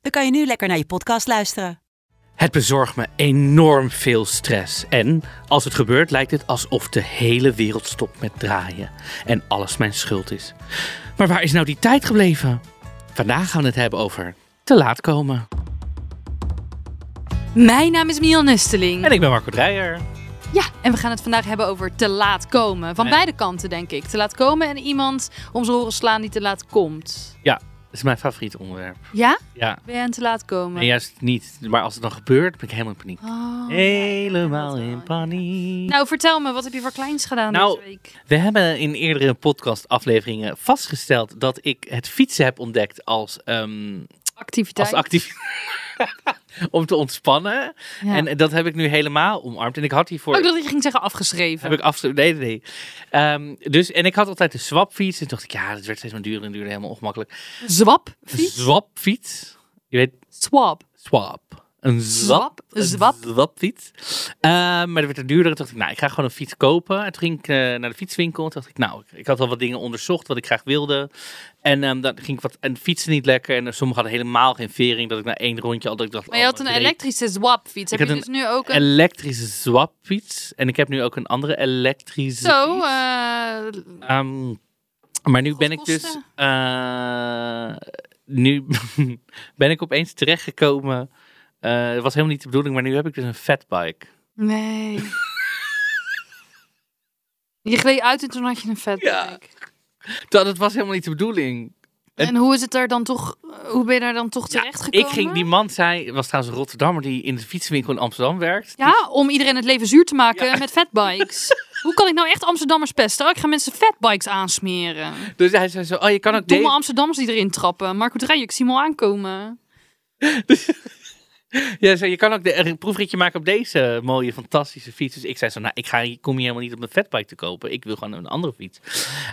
dan kan je nu lekker naar je podcast luisteren. Het bezorgt me enorm veel stress. En als het gebeurt, lijkt het alsof de hele wereld stopt met draaien. En alles mijn schuld is. Maar waar is nou die tijd gebleven? Vandaag gaan we het hebben over te laat komen. Mijn naam is Miel Nesteling. En ik ben Marco Dreyer. Ja, en we gaan het vandaag hebben over te laat komen. Van beide kanten, denk ik. Te laat komen en iemand om zijn horen slaan die te laat komt. Ja, dat is mijn favoriet onderwerp. Ja? Ja, Ben jij een te laat komen? en juist niet. Maar als het dan gebeurt, ben ik helemaal in paniek. Oh. Helemaal in paniek. Nou, vertel me, wat heb je voor kleins gedaan Nou, deze week? We hebben in eerdere podcastafleveringen vastgesteld dat ik het fietsen heb ontdekt als, ehm Activiteit. als actief. om te ontspannen. Ja. En dat heb ik nu helemaal omarmd. En ik had hiervoor. Oh, ik dacht dat je ging zeggen afgeschreven. Heb ik afgeschreven? Nee, nee, nee. Ehm, dus, en ik had altijd de swapfiets. En toen dacht ik, ja, dat werd steeds maar duurder en duurder. Helemaal ongemakkelijk. Zwap? Een Fiets? swapfiets. Je weet, Swap. swap. Een zwap. Zwap? Een zwap? zwapfiets. Ehm, maar dat werd er duurder. En toen dacht ik, nou, ik ga gewoon een fiets kopen. En toen ging ik eh, naar de fietswinkel. En toen dacht ik, nou, ik had al wat dingen onderzocht wat ik graag wilde. En ehm, dan ging ik wat, en fietsen niet lekker. En sommigen hadden helemaal geen vering. Dat ik na één rondje al dat ik dacht, Maar je oh, had een ik reed- elektrische zwapfiets. Ik Heb je dus nu ook een... elektrische zwapfiets. En ik heb nu ook een andere elektrische Zo, eh, Ehm, maar nu ben ik dus. Eh, nu ben ik opeens terechtgekomen. Eh Het was helemaal niet de bedoeling, maar nu heb ik dus een fatbike. nee. je gleed uit en toen had je een vet Ja. Dat was helemaal niet de bedoeling. En hoe is het daar dan toch, hoe ben je daar dan toch Ja, terecht gekomen? ik ging, die man zei, was trouwens een Rotterdammer die in de fietswinkel in Amsterdam werkt. Ja, om iedereen het leven zuur te maken Ja. met fatbikes. hoe kan ik nou echt Amsterdammers pesten? Oh, ik ga mensen fatbikes aansmeren. Dus hij zei zo, oh je kan ook Domme. Amsterdammers die erin trappen. Marco Dreyer, ik zie hem al aankomen. Ja, zo, je kan ook de, een proefritje maken op deze mooie, fantastische fiets. Dus ik zei zo, nou, ik, ga, ik kom hier helemaal niet op een fatbike te kopen. Ik wil gewoon een andere fiets.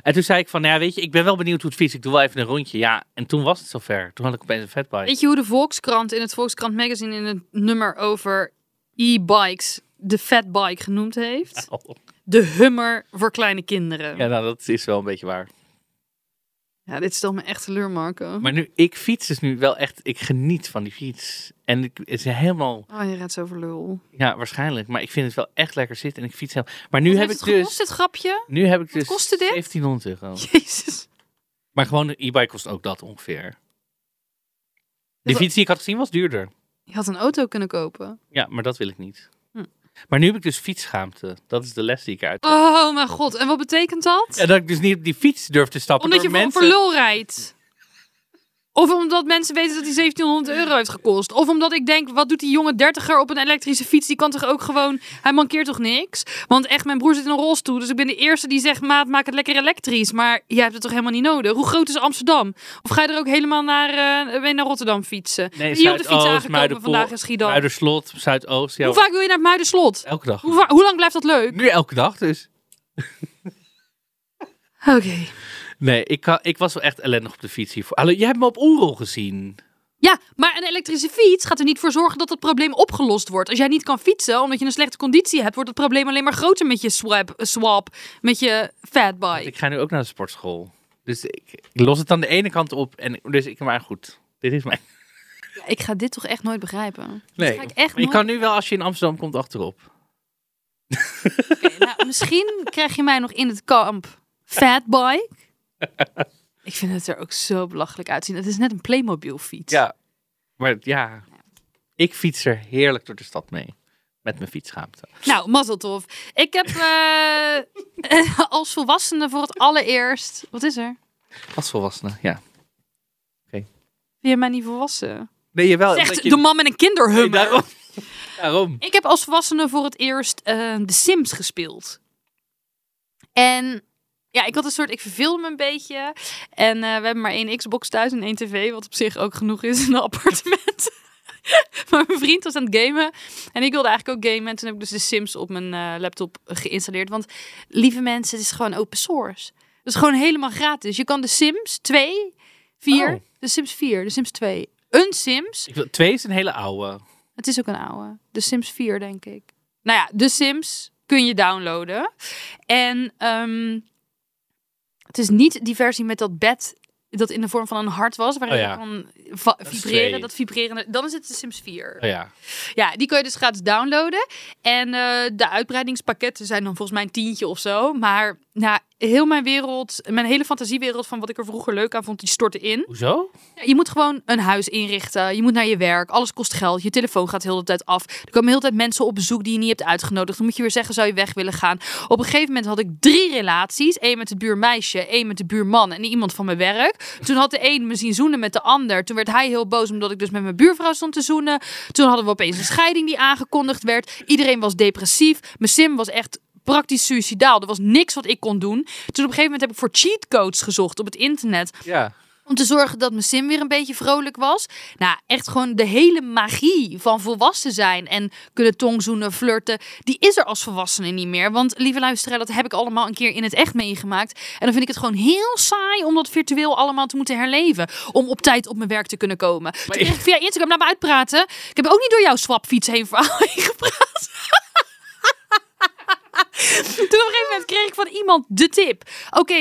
En toen zei ik van, nou ja, weet je, ik ben wel benieuwd hoe het fiets. Ik doe wel even een rondje. Ja, en toen was het zover. Toen had ik opeens een fatbike. Weet je hoe de Volkskrant in het Volkskrant magazine in het nummer over e-bikes de fatbike genoemd heeft? Oh. De Hummer voor kleine kinderen. Ja, nou, dat is wel een beetje waar. Ja, dit stelt me echt teleur, Marco. Maar nu, ik fiets dus nu wel echt, ik geniet van die fiets. En ik, het is helemaal, Oh, je redt zo over lul. ja, waarschijnlijk. Maar ik vind het wel echt lekker zitten en ik fiets heel. Maar nu Wat heb ik het dus, gekost, dit grapje? nu heb ik dus kostte dit? 1700 euro. Jezus. Maar gewoon een e-bike kost ook dat ongeveer. Die fiets die ik had gezien was duurder. Je had een auto kunnen kopen. Ja, maar dat wil ik niet. Maar nu heb ik dus fietsschaamte. Dat is de les die ik uit. Oh mijn god, en wat betekent dat? En dat ik dus niet op die fiets durf te stappen. Omdat je mensen. voor lul rijdt. Of omdat mensen weten dat hij 1700 euro heeft gekost. Of omdat ik denk, wat doet die jonge dertiger op een elektrische fiets? Die kan toch ook gewoon, hij mankeert toch niks? Want echt, mijn broer zit in een rolstoel. Dus ik ben de eerste die zegt, maat, maak het lekker elektrisch. Maar jij hebt het toch helemaal niet nodig? Hoe groot is Amsterdam? Of ga je er ook helemaal naar, eh, ben je naar Rotterdam fietsen? Nee, Hier op de fiets aangekomen vandaag in Schiedam. Muiderslot, Zuidoost. Ja, Hoe vaak wil je naar het Muiderslot? Elke dag. Hoe, hoe lang blijft dat leuk? Nu elke dag dus. Oké. Nee, ik, ik was wel echt ellendig op de fiets hiervoor. Hallo, jij hebt me op Oerol gezien. Ja, maar een elektrische fiets gaat er niet voor zorgen dat het probleem opgelost wordt. Als jij niet kan fietsen omdat je een slechte conditie hebt, wordt het probleem alleen maar groter met je swap, eh, swap met je fatbike. Ik ga nu ook naar de sportschool. Dus ik, ik los het aan de ene kant op. En, dus ik, maar goed, dit is mijn... Ja, ik ga dit toch echt nooit begrijpen. Nee, ga ik echt je kan nu wel als je in Amsterdam komt achterop. Nou, misschien krijg je mij nog in het kamp fatbike. Ik vind het er ook zo belachelijk uitzien. Het is net een Playmobil fiets. Ja, maar ja, ik fiets er heerlijk door de stad mee. Met mijn fietsschaamte. Nou, mazzeltof. Ik heb eh, als volwassene voor het allereerst... Wat is er? Als volwassene, ja. Vind je mij niet volwassen? Nee, jawel. Zegt omdat je- de man met een kinderhummer. Nee, daarom. daarom. Ik heb als volwassene voor het eerst eh The Sims gespeeld. En ja, ik had een soort, ik verveelde me een beetje. En eh, we hebben maar één Xbox thuis en één tv, wat op zich ook genoeg is in een appartement. maar mijn vriend was aan het gamen en ik wilde eigenlijk ook gamen. En toen heb ik dus de Sims op mijn eh, laptop geïnstalleerd. Want lieve mensen, het is gewoon open source. Het is gewoon helemaal gratis. Je kan de Sims 2, 4, Oh. de Sims 4, de Sims 2, een Sims. Ik wil, twee is een hele oude. Het is ook een oude. De Sims 4, denk ik. Nou ja, de Sims kun je downloaden. En ehm, het is niet die versie met dat bed dat in de vorm van een hart was, waarin Oh ja. je is vibreren. Dat vibrerende. Dan is het de Sims 4. Oh ja. Ja, die kun je dus gratis downloaden. En eh, de uitbreidingspakketten zijn dan volgens mij een tientje of zo. Maar nou, heel mijn wereld, mijn hele fantasiewereld van wat ik er vroeger leuk aan vond, die stortte in. Hoezo? Je moet gewoon een huis inrichten. Je moet naar je werk. Alles kost geld. Je telefoon gaat heel de tijd af. Er komen heel de tijd mensen op bezoek die je niet hebt uitgenodigd. Dan moet je weer zeggen, zou je weg willen gaan? Op een gegeven moment had ik drie relaties. Eén met het buurmeisje, één met de buurman en iemand van mijn werk. Toen had de een me zien zoenen met de ander. Toen werd hij heel boos omdat ik dus met mijn buurvrouw stond te zoenen. Toen hadden we opeens een scheiding die aangekondigd werd. Iedereen was depressief. Mijn sim was echt praktisch suicidaal. Er was niks wat ik kon doen. Toen op een gegeven moment heb ik voor cheatcodes gezocht op het internet. Ja. Om te zorgen dat mijn sim weer een beetje vrolijk was. Nou, echt gewoon de hele magie van volwassen zijn. En kunnen tongzoenen, flirten. Die is er als volwassene niet meer. Want, lieve luisteraar, dat heb ik allemaal een keer in het echt meegemaakt. En dan vind ik het gewoon heel saai om dat virtueel allemaal te moeten herleven. Om op tijd op mijn werk te kunnen komen. Toen kreeg ik via Instagram naar me uitpraten. Ik heb ook niet door jouw swapfiets heen verhaal heen gepraat. Toen op een gegeven moment kreeg ik van iemand de tip. Oké,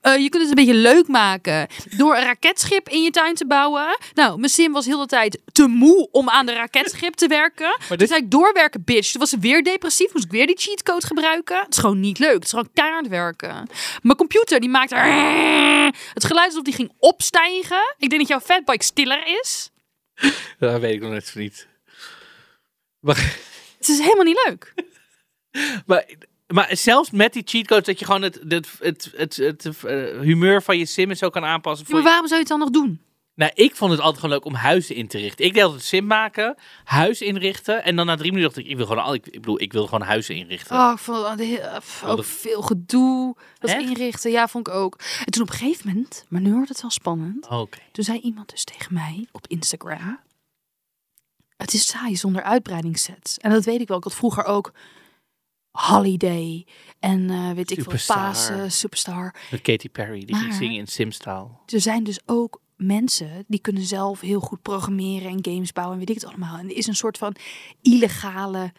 eh, je kunt het een beetje leuk maken door een raketschip in je tuin te bouwen. Nou, mijn sim was heel de tijd te moe om aan de raketschip te werken. Toen dit- zei ik doorwerken, bitch. Toen was ze weer depressief, moest ik weer die cheatcode gebruiken. Het is gewoon niet leuk. Het is gewoon kaart werken. Mijn computer die maakt het geluid alsof die ging opstijgen. Ik denk dat jouw fatbike stiller is. Dat weet ik nog net niet. Maar, Het is helemaal niet leuk. maar, maar zelfs met die cheatcodes dat je gewoon het, het, het, het, het, eh, humeur van je sim en zo kan aanpassen. Ja, maar waarom zou je het dan nog doen? Nou, ik vond het altijd gewoon leuk om huizen in te richten. Ik deed altijd sim maken, huis inrichten. En dan na drie minuten dacht ik, ik wil gewoon, al- ik, ik bedoel, ik wil gewoon huizen inrichten. Oh, ik vond het heel- pff, ook veel gedoe. Dat Echt? inrichten, ja, vond ik ook. En toen op een gegeven moment, maar nu wordt het wel spannend. Oké. Toen zei iemand dus tegen mij op Instagram. Het is saai zonder uitbreidingssets. En dat weet ik wel. Ik had vroeger ook Holiday en eh, weet ik veel. Pasen, Superstar. Met Katy Perry, die ging Maar- zingen in Simstaal. Er zijn dus ook mensen die kunnen zelf heel goed programmeren en games bouwen en weet ik het allemaal. En er is een soort van illegale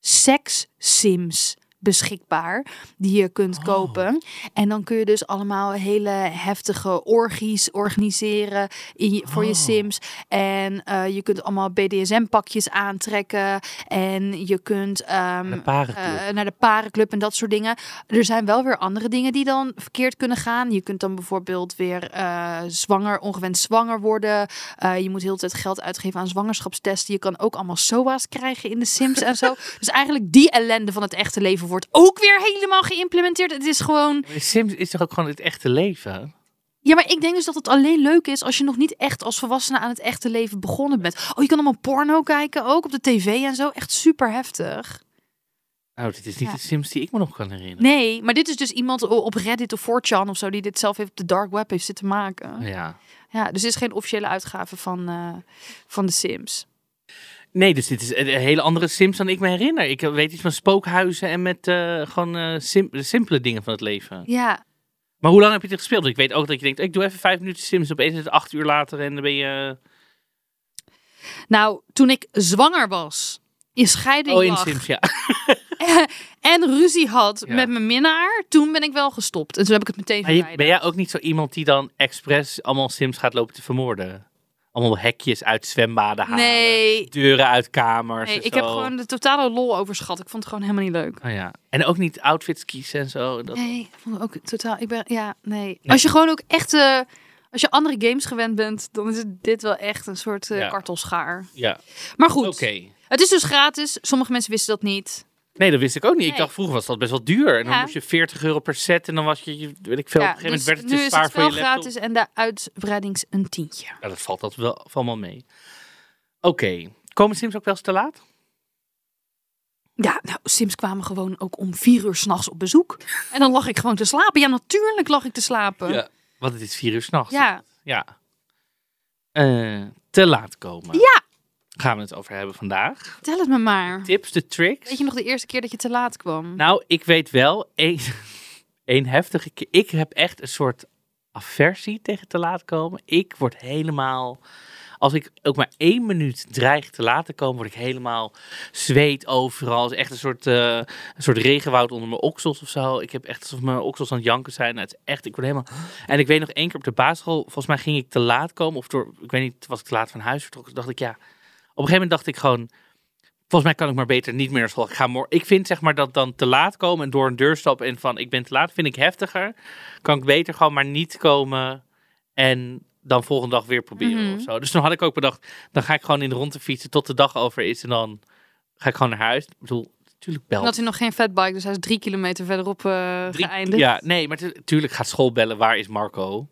seks-sims beschikbaar die je kunt Oh. kopen. En dan kun je dus allemaal hele heftige orgies organiseren in je, voor je Oh. sims. En eh, je kunt allemaal BDSM-pakjes aantrekken. En je kunt ehm, De parenclub. eh, naar de parenclub en dat soort dingen. Er zijn wel weer andere dingen die dan verkeerd kunnen gaan. Je kunt dan bijvoorbeeld weer eh, zwanger, ongewenst zwanger worden. Je moet heel de tijd geld uitgeven aan zwangerschapstesten. Je kan ook allemaal SOA's krijgen in de Sims en zo. Dus eigenlijk die ellende van het echte leven wordt ook weer helemaal geïmplementeerd. Het is gewoon... Sims is toch ook gewoon het echte leven? Ja, maar ik denk dus dat het alleen leuk is als je nog niet echt als volwassene aan het echte leven begonnen bent. Oh, je kan allemaal porno kijken, ook op de tv en zo. Echt super heftig. Nou, dit is niet Ja. de Sims die ik me nog kan herinneren. Nee, maar dit is dus iemand op Reddit of 4chan of zo die dit zelf heeft op de dark web heeft zitten maken. Ja. Ja, dus dit is geen officiële uitgave van, eh, van de Sims. Nee, dus dit is een hele andere Sims dan ik me herinner. Ik weet iets van spookhuizen en met eh, gewoon eh, sim- simpele dingen van het leven. Ja, Maar hoe lang heb je dit gespeeld? Want ik weet ook dat je denkt, ik doe even vijf minuten Sims. Opeens is het acht uur later en dan ben je... nou, toen ik zwanger was, in scheiding Oh, in lag Sims, ja. en ruzie had Ja. met mijn minnaar, toen ben ik wel gestopt. En toen heb ik het meteen verwijderd. ben jij ook niet zo iemand die dan expres allemaal Sims gaat lopen te vermoorden? Allemaal hekjes uit zwembaden halen. Nee, Deuren uit kamers. nee ik heb gewoon de totale lol overschat. Ik vond het gewoon helemaal niet leuk. Oh, ja. En ook niet outfits kiezen en zo. Dat... Nee, ik vond het ook totaal. Ik ben, ja, nee. Als je gewoon ook echt. eh, als je andere games gewend bent, dan is dit wel echt een soort Ja. kartelschaar. Ja, Maar goed, oké. het is dus gratis. Sommige mensen wisten dat niet. Nee, dat wist ik ook niet. Ik dacht vroeger was dat best wel duur. En dan moest je 40 euro per set en dan was je, weet ik veel, op een gegeven moment werd het dus nu te is zwaar het voor je laptop. gratis en de uitbreidings een tientje. Ja, dat valt dat wel allemaal mee. Oké, komen Sims ook wel eens te laat? Ja, nou, Sims kwamen gewoon ook om vier uur s'nachts op bezoek. En dan lag ik gewoon te slapen. Ja, natuurlijk lag ik te slapen. Ja. Want het is vier uur s'nachts. Ja. Ja. Eh, te laat komen. Ja. Gaan we het over hebben vandaag. Tel het me maar. Tips, de tricks. Weet je nog de eerste keer dat je te laat kwam? Nou, ik weet wel één, één heftige keer. Ik heb echt een soort aversie tegen te laat komen. Ik word helemaal. Als ik ook maar één minuut dreig te laat te komen, word ik helemaal zweet overal. Het is echt een soort, eh, een soort regenwoud onder mijn oksels of zo. Ik heb echt alsof mijn oksels aan het janken zijn. Nou, het is echt, ik word helemaal... En ik weet nog één keer op de basisschool, volgens mij ging ik te laat komen. Of door, ik weet niet, was ik te laat van huis vertrokken. Toen dacht ik, ja... Op een gegeven moment dacht ik gewoon, Volgens mij kan ik maar beter niet meer naar school. Ik, ga morgen. ik vind zeg maar dat dan te laat komen en door een deur stappen en van ik ben te laat, vind ik heftiger. Kan ik beter gewoon maar niet komen en dan volgende dag weer proberen Mhm. of zo. Dus toen had ik ook bedacht, dan ga ik gewoon in de rondte fietsen tot de dag over is en dan ga ik gewoon naar huis. Ik bedoel, natuurlijk bel. En had hij nog geen fatbike, dus hij is drie kilometer verderop eh Drie- geëindigd. Ja, nee, maar natuurlijk gaat school bellen. Waar is Marco?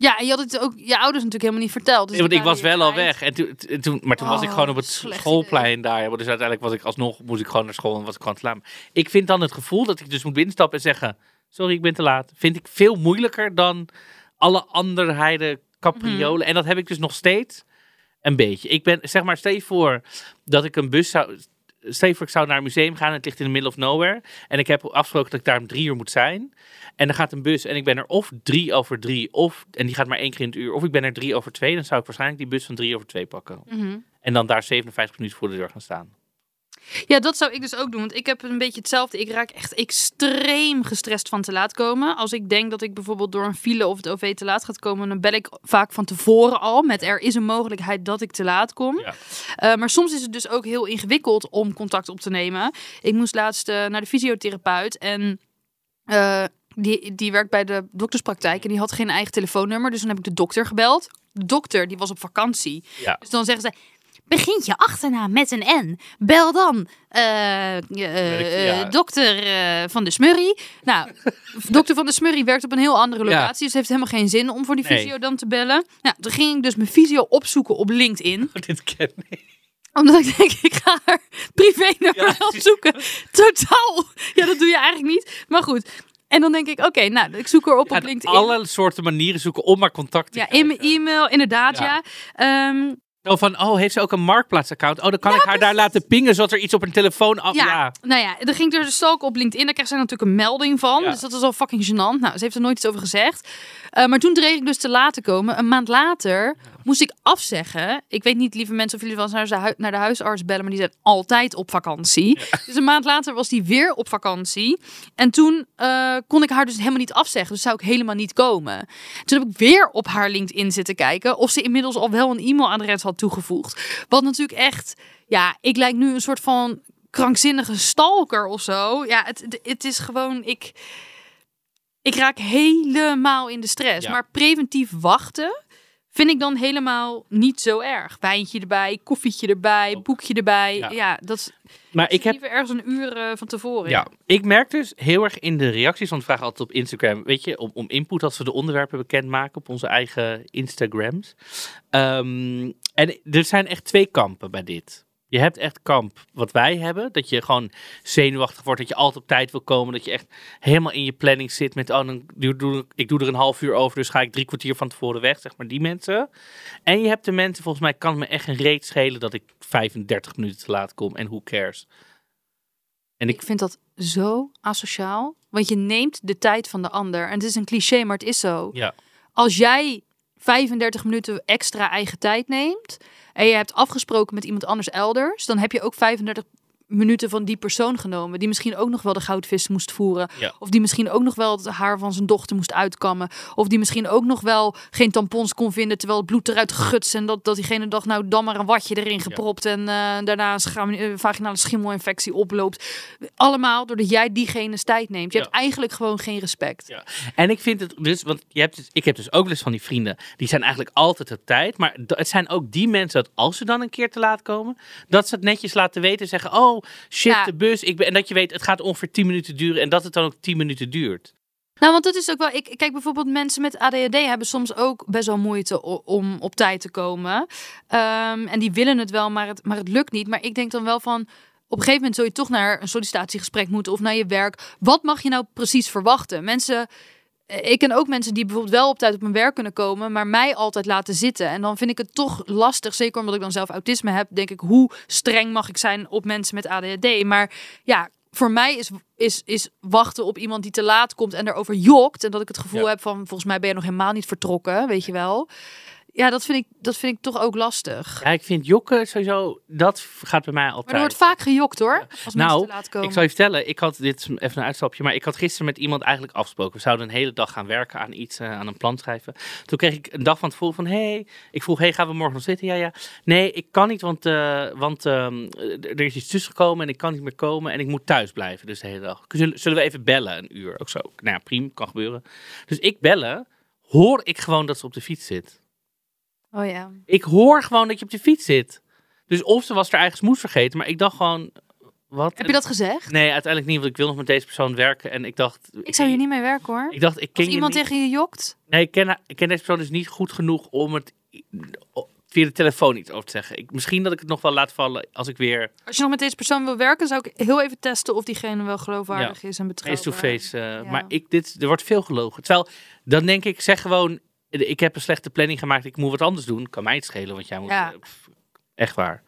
Ja, en je had het ook je ouders natuurlijk helemaal niet verteld. Dus want ik was wel al weg. En toen, en toen, maar toen was ik Oh, gewoon op het schoolplein daar. Dus uiteindelijk was ik alsnog, moest ik gewoon naar school en was ik gewoon te laat. Ik vind dan het gevoel dat ik dus moet binnenstappen en zeggen, sorry, ik ben te laat. Vind ik veel moeilijker dan alle anderheide capriolen. Mhm. En dat heb ik dus nog steeds een beetje. Ik ben, zeg maar, stel je voor dat ik een bus zou... Stel voor, ik zou naar een museum gaan en het ligt in the middle of nowhere. En ik heb afgesproken dat ik daar om drie uur moet zijn. En dan gaat een bus en ik ben er of drie over drie, of, en die gaat maar één keer in het uur, of ik ben er drie over twee. Dan zou ik waarschijnlijk die bus van drie over twee pakken. Mhm. En dan daar 57 minuten voor de deur gaan staan. Ja, dat zou ik dus ook doen. Want ik heb een beetje hetzelfde. Ik raak echt extreem gestrest van te laat komen. Als ik denk dat ik bijvoorbeeld door een file of het OV te laat gaat komen, dan bel ik vaak van tevoren al met er is een mogelijkheid dat ik te laat kom. Ja. Eh, maar soms is het dus ook heel ingewikkeld om contact op te nemen. Ik moest laatst eh, naar de fysiotherapeut en eh, die, die werkt bij de dokterspraktijk en die had geen eigen telefoonnummer. Dus dan heb ik de dokter gebeld. De dokter die was op vakantie. Ja. Dus dan zeggen ze, begint je achternaam met een N. Bel dan eh, eh, ja. eh, dokter van de Smurrie. Nou, dokter van de Smurrie werkt op een heel andere Ja. locatie. Dus het heeft helemaal geen zin om voor die Nee. fysio dan te bellen. Nou, toen ging ik dus mijn fysio opzoeken op LinkedIn. Dit ken ik. Omdat ik denk, ik ga haar Ja, wel precies. zoeken. Totaal. Ja, dat doe je eigenlijk niet. Maar goed. En dan denk ik, oké, nou, ik zoek haar op op LinkedIn. alle soorten manieren zoeken om maar contact te Ja, in mijn e-mail, inderdaad, Ja. ja. Ehm, Zo van, oh, heeft ze ook een marktplaatsaccount? Oh, dan kan ik haar daar laten pingen, zodat er iets op een telefoon af... Ja, Ja. nou ja, dan ging dus stalken op LinkedIn. Daar kreeg zij natuurlijk een melding van. Ja. Dus dat is al fucking gênant. Nou, ze heeft er nooit iets over gezegd. Eh, maar toen dreeg ik dus te laat te komen. Een maand later moest ik afzeggen. Ik weet niet, lieve mensen, of jullie wel eens naar de, naar de huisarts bellen. Maar die zijn altijd op vakantie. Dus een maand later was die weer op vakantie. En toen eh, kon ik haar dus helemaal niet afzeggen. Dus zou ik helemaal niet komen. Toen heb ik weer op haar LinkedIn zitten kijken. Of ze inmiddels al wel een e-mailadres had toegevoegd. Wat natuurlijk echt... Ja, ik lijk nu een soort van krankzinnige stalker of zo. Ja, het, het- het is gewoon... Ik, ik raak helemaal in de stress. Ja. Maar preventief wachten vind ik dan helemaal niet zo erg. Wijntje erbij, koffietje erbij, boekje erbij. Ja. Ja, dat is Maar ik heb liever ergens een uur eh, van tevoren. Ja, ik merk dus heel erg in de reacties, want we vragen altijd op Instagram, weet je, om, om input als we de onderwerpen bekendmaken op onze eigen Instagrams. Ehm, en er zijn echt twee kampen bij dit. Je hebt echt kamp wat wij hebben, dat je gewoon zenuwachtig wordt, dat je altijd op tijd wil komen, dat je echt helemaal in je planning zit met, oh, dan ik doe er een half uur over, dus ga ik drie kwartier van tevoren weg, zeg maar, die mensen. En je hebt de mensen, volgens mij kan het me echt een reet schelen dat ik 35 minuten te laat kom en who cares. En ik, Ik vind dat zo asociaal. Want je neemt de tijd van de ander. En het is een cliché, maar het is zo. ja. Als jij 35 minuten extra eigen tijd neemt en je hebt afgesproken met iemand anders elders, dan heb je ook 35 minuten van die persoon genomen. Die misschien ook nog wel de goudvis moest voeren. Ja. Of die misschien ook nog wel het haar van zijn dochter moest uitkammen. Of die misschien ook nog wel geen tampons kon vinden terwijl het bloed eruit gutst. En dat, dat diegene dacht, nou dan maar een watje erin gepropt. En eh, daarna een vaginale schimmelinfectie oploopt. Allemaal doordat jij diegene's tijd neemt. Je Ja. hebt eigenlijk gewoon geen respect. Ja. En ik vind het dus, want je hebt dus, ik heb dus ook wel eens van die vrienden, die zijn eigenlijk altijd op tijd. Maar het zijn ook die mensen dat als ze dan een keer te laat komen, dat ze het netjes laten weten. Zeggen, oh shit, Ja. de bus. Ik ben, en dat je weet, het gaat ongeveer 10 minuten duren. En dat het dan ook 10 minuten duurt. Nou, want dat is ook wel. Ik kijk bijvoorbeeld mensen met ADHD hebben soms ook best wel moeite om op tijd te komen. Ehm, en die willen het wel, maar het, maar het lukt niet. Maar ik denk dan wel van. op een gegeven moment zul je toch naar een sollicitatiegesprek moeten of naar je werk. Wat mag je nou precies verwachten? Mensen, ik ken ook mensen die bijvoorbeeld wel op tijd op hun werk kunnen komen, maar mij altijd laten zitten. En dan vind ik het toch lastig, zeker omdat ik dan zelf autisme heb, denk ik, hoe streng mag ik zijn op mensen met ADHD? Maar ja, voor mij is, is, is wachten op iemand die te laat komt en erover jokt. En dat ik het gevoel Ja. heb van, volgens mij ben je nog helemaal niet vertrokken, weet je wel. Ja, dat vind ik, dat vind ik toch ook lastig. Ja, ik vind jokken sowieso, dat gaat bij mij altijd. Maar er wordt vaak gejokt hoor, als mensen Nou, te laat komen. Ik zal je vertellen, ik had dit is even een uitstapje, maar ik had gisteren met iemand eigenlijk afgesproken. We zouden een hele dag gaan werken aan iets, eh, aan een plan schrijven. Toen kreeg ik een dag van tevoren van, hey, ik vroeg, hey, gaan we morgen nog zitten? Ja, ja. Nee, ik kan niet, want, eh, want ehm, er is iets tussen gekomen en ik kan niet meer komen en ik moet thuis blijven dus de hele dag. Zullen, zullen we even bellen een uur? Ook zo. Nou ja, prima, kan gebeuren. Dus ik bellen, hoor ik gewoon dat ze op de fiets zit. Oh ja. Ik hoor gewoon dat je op de fiets zit. Dus of ze was haar eigen smoes vergeten, maar ik dacht gewoon, wat? Heb je dat gezegd? Nee, uiteindelijk niet, want ik wil nog met deze persoon werken. En ik dacht... Ik zou hier niet mee werken hoor. Ik dacht, ik ken Als je iemand niet. tegen je jokt. Nee, ik ken, ik ken deze persoon dus niet goed genoeg om het via de telefoon iets over te zeggen. Ik, misschien dat ik het nog wel laat vallen als ik weer Als je nog met deze persoon wil werken, zou ik heel even testen of diegene wel geloofwaardig is en betrouwbaar. face-to-face... eh, Ja. Maar ik, dit, er wordt veel gelogen. Terwijl, dan denk ik, zeg gewoon... Ik heb een slechte planning gemaakt, ik moet wat anders doen. Kan mij het schelen, want jij moet... Ja. pff, echt waar.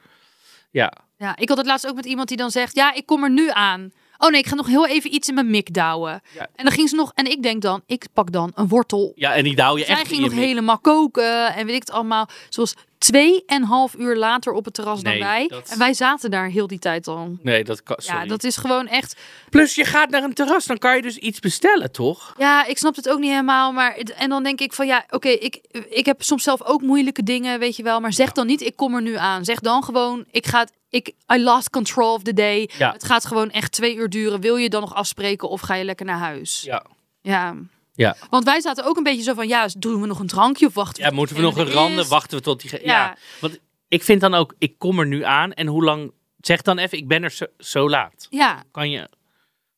Ja, Ja, ik had het laatst ook met iemand die dan zegt: Ja, ik kom er nu aan. Oh nee, ik ga nog heel even iets in mijn mik douwen. Ja. En dan ging ze nog, en ik denk dan, ik pak dan een wortel. ja en die douw je Zij echt ging in je nog mik. helemaal koken en weet ik het allemaal. Zoals twee en een half uur later op het terras Nee, dan wij. dat- En wij zaten daar heel die tijd al. Nee, dat kan... Sorry. Ja, dat is gewoon echt. Plus, je gaat naar een terras, dan kan je dus iets bestellen, toch? Ja, ik snap het ook niet helemaal. Maar het- en dan denk ik van ja, oké, ik, ik heb soms zelf ook moeilijke dingen, weet je wel. Maar zeg dan niet, ik kom er nu aan. Zeg dan gewoon, ik ga het. Ik, I lost control of the day. Ja. Het gaat gewoon echt twee uur duren. Wil je dan nog afspreken of ga je lekker naar huis? Ja. Ja. Ja. Want wij zaten ook een beetje zo van, ja, doen we nog een drankje of wachten we Ja, moeten we nog een randen? is? Wachten we tot die... Ja. Ja. want ik vind dan ook, ik kom er nu aan en hoe lang... Zeg dan even, ik ben er zo, zo laat. Ja, Kan je een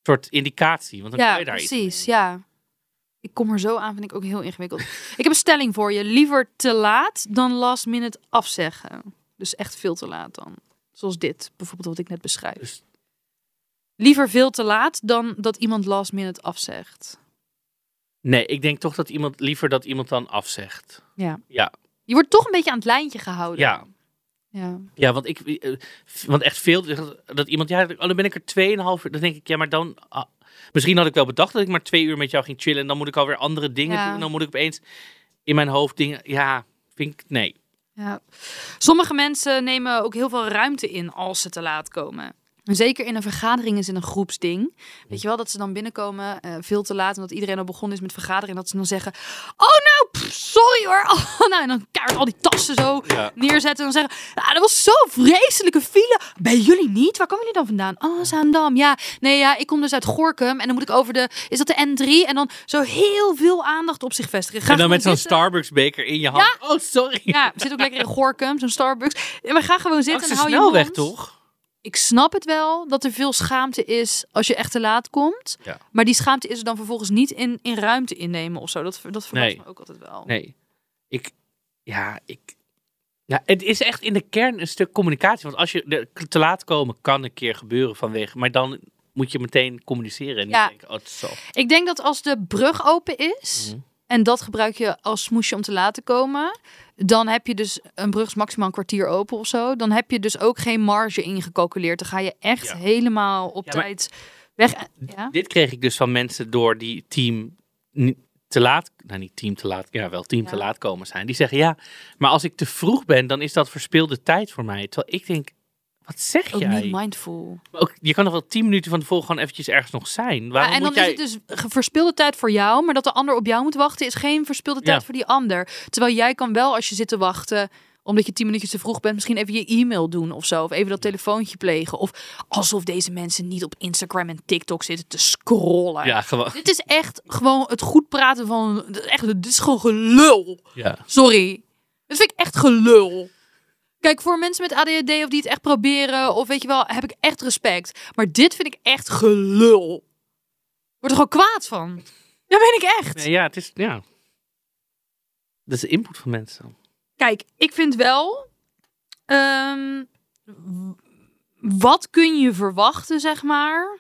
soort indicatie, want dan kan je daar iets precies. Ja. Ik kom er zo aan, vind ik ook heel ingewikkeld. ik heb een stelling voor je. Liever te laat dan last minute afzeggen. Dus echt veel te laat dan. Zoals dit, bijvoorbeeld wat ik net beschrijf. Dus- Liever veel te laat dan dat iemand last minute afzegt. Nee, ik denk toch dat iemand, liever dat iemand dan afzegt. Ja. Ja, Je wordt toch een beetje aan het lijntje gehouden. ja. Ja. Ja, want ik, eh, want echt veel, dat iemand, ja, oh, dan ben ik er tweeënhalf uur. Dan denk ik, ja, maar dan, ah, misschien had ik wel bedacht dat ik maar twee uur met jou ging chillen. En dan moet ik alweer andere dingen Ja. doen. Dan moet ik opeens in mijn hoofd dingen, ja, vind ik, nee. Ja. Sommige mensen nemen ook heel veel ruimte in als ze te laat komen. Zeker in een vergadering is het een groepsding. Weet je wel, dat ze dan binnenkomen eh, veel te laat. En dat iedereen al begonnen is met vergaderen. En dat ze dan zeggen, oh nou, pff, sorry hoor. Oh, nou, en dan keihard al die tassen zo Ja. neerzetten. En dan zeggen, ah, dat was zo'n vreselijke file. Bij jullie niet? Waar komen jullie dan vandaan? Oh, Zaandam. Ja, nee, ja, ik kom dus uit Gorkum. En dan moet ik over de, is dat de N3? En dan zo heel veel aandacht op zich vestigen. Ga en dan met zo'n zitten. Starbucks beker in je hand. Oh, sorry. Ja, we zitten ook lekker in Gorkum, zo'n Starbucks. En we gaan gewoon zitten en hou je snelweg, toch? Ik snap het wel dat er veel schaamte is als je echt te laat komt. Ja. Maar die schaamte is er dan vervolgens niet in, in ruimte innemen of zo. Dat, dat verbaast Nee. me ook altijd wel. Nee. Ik, ja, ik... Ja, het is echt in de kern een stuk communicatie. Want als je te laat komen, kan een keer gebeuren vanwege... Maar dan moet je meteen communiceren en Ja. denken, oh, het is zo. Ik denk dat als de brug open is, Mhm. En dat gebruik je als smoesje om te laten komen, dan heb je dus een brug is maximaal een kwartier open of zo. Dan heb je dus ook geen marge ingecalculeerd. Dan ga je echt Ja. helemaal op Ja, tijd weg. Ja? Dit kreeg ik dus van mensen door die team te laat... Nou, niet team te laat, ja wel, team te laat komen zijn. Die zeggen, ja, maar als ik te vroeg ben, dan is dat verspilde tijd voor mij. Terwijl ik denk, wat zeg Ook jij? niet mindful. Ook, je kan nog wel tien minuten van tevoren gewoon eventjes ergens nog zijn. Waarom Ja, en dan moet jij... is het dus verspilde tijd voor jou, maar dat de ander op jou moet wachten is geen verspilde tijd Ja. voor die ander. Terwijl jij kan wel als je zit te wachten, omdat je tien minuutjes te vroeg bent, misschien even je e-mail doen of zo. Of even dat telefoontje plegen. Of alsof deze mensen niet op Instagram en TikTok zitten te scrollen. Ja, gewoon... Dit is echt gewoon het goed praten van. Echt, dit is gewoon gelul. Ja. Sorry. Dat vind ik echt gelul. Kijk, voor mensen met ADHD of die het echt proberen, of weet je wel, heb ik echt respect. Maar dit vind ik echt gelul. Word er gewoon kwaad van. Ja, ben ik echt. Nee, ja, het is... Ja. Dat is de input van mensen. Kijk, ik vind wel. ehm, wat kun je verwachten, zeg maar,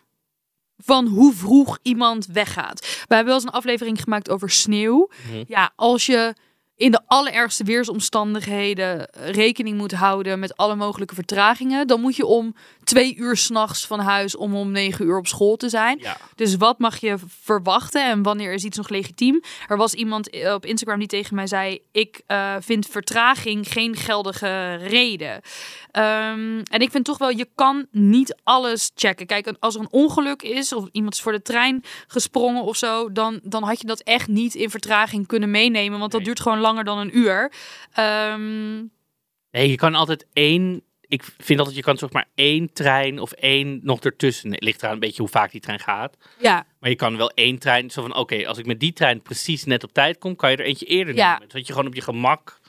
van hoe vroeg iemand weggaat? We hebben wel eens een aflevering gemaakt over sneeuw. Mhm. Ja, als je in de allerergste weersomstandigheden rekening moet houden met alle mogelijke vertragingen, dan moet je om twee uur s'nachts van huis om om negen uur op school te zijn. Ja. Dus wat mag je verwachten en wanneer is iets nog legitiem? Er was iemand eh, op Instagram die tegen mij zei: Ik eh, vind vertraging geen geldige reden. Ehm, en ik vind toch wel, je kan niet alles checken. Kijk, als er een ongeluk is of iemand is voor de trein gesprongen of zo, dan, dan had je dat echt niet in vertraging kunnen meenemen, want dat Nee. duurt gewoon langer dan een uur. Ehm, Nee, je kan altijd één. Ik vind altijd, je kan zeg maar één trein of één nog ertussen. Het ligt eraan een beetje hoe vaak die trein gaat. ja, Maar je kan wel één trein, zo van oké, als ik met die trein precies net op tijd kom, kan je er eentje eerder Ja. nemen. Dat je gewoon op je gemak.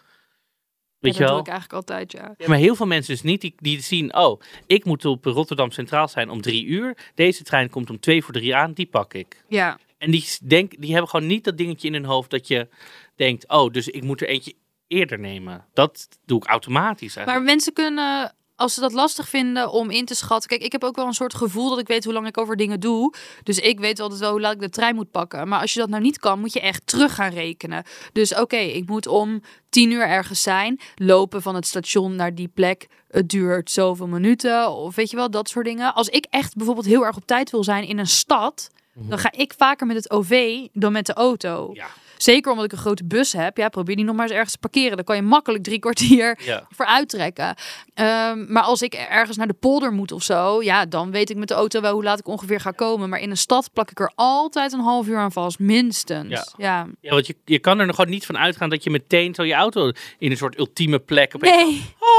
Weet ja, je dat wel? doe ik eigenlijk altijd, ja. Ja, maar heel veel mensen dus niet, die, die zien, oh, ik moet op Rotterdam Centraal zijn om drie uur. Deze trein komt om twee voor drie aan, die pak ik. Ja, En die, denk, die hebben gewoon niet dat dingetje in hun hoofd dat je denkt, oh, dus ik moet er eentje eerder nemen. Dat doe ik automatisch Maar eigenlijk. mensen kunnen, als ze dat lastig vinden om in te schatten. Kijk, ik heb ook wel een soort gevoel dat ik weet hoe lang ik over dingen doe. Dus ik weet altijd wel hoe laat ik de trein moet pakken. Maar als je dat nou niet kan, moet je echt terug gaan rekenen. Dus oké, ik moet om tien uur ergens zijn. Lopen van het station naar die plek. Het duurt zoveel minuten. Of weet je wel, dat soort dingen. Als ik echt bijvoorbeeld heel erg op tijd wil zijn in een stad. Dan ga ik vaker met het OV dan met de auto. Ja. Zeker omdat ik een grote bus heb. Ja, probeer die nog maar eens ergens te parkeren. Dan kan je makkelijk drie kwartier Ja. voor uittrekken. Ehm, maar als ik ergens naar de polder moet of zo, ja, dan weet ik met de auto wel hoe laat ik ongeveer ga komen. Maar in een stad plak ik er altijd een half uur aan vast, minstens. Ja. Ja. Ja, want je, je kan er nog gewoon niet van uitgaan dat je meteen zo je auto in een soort ultieme plek op Nee, Ah.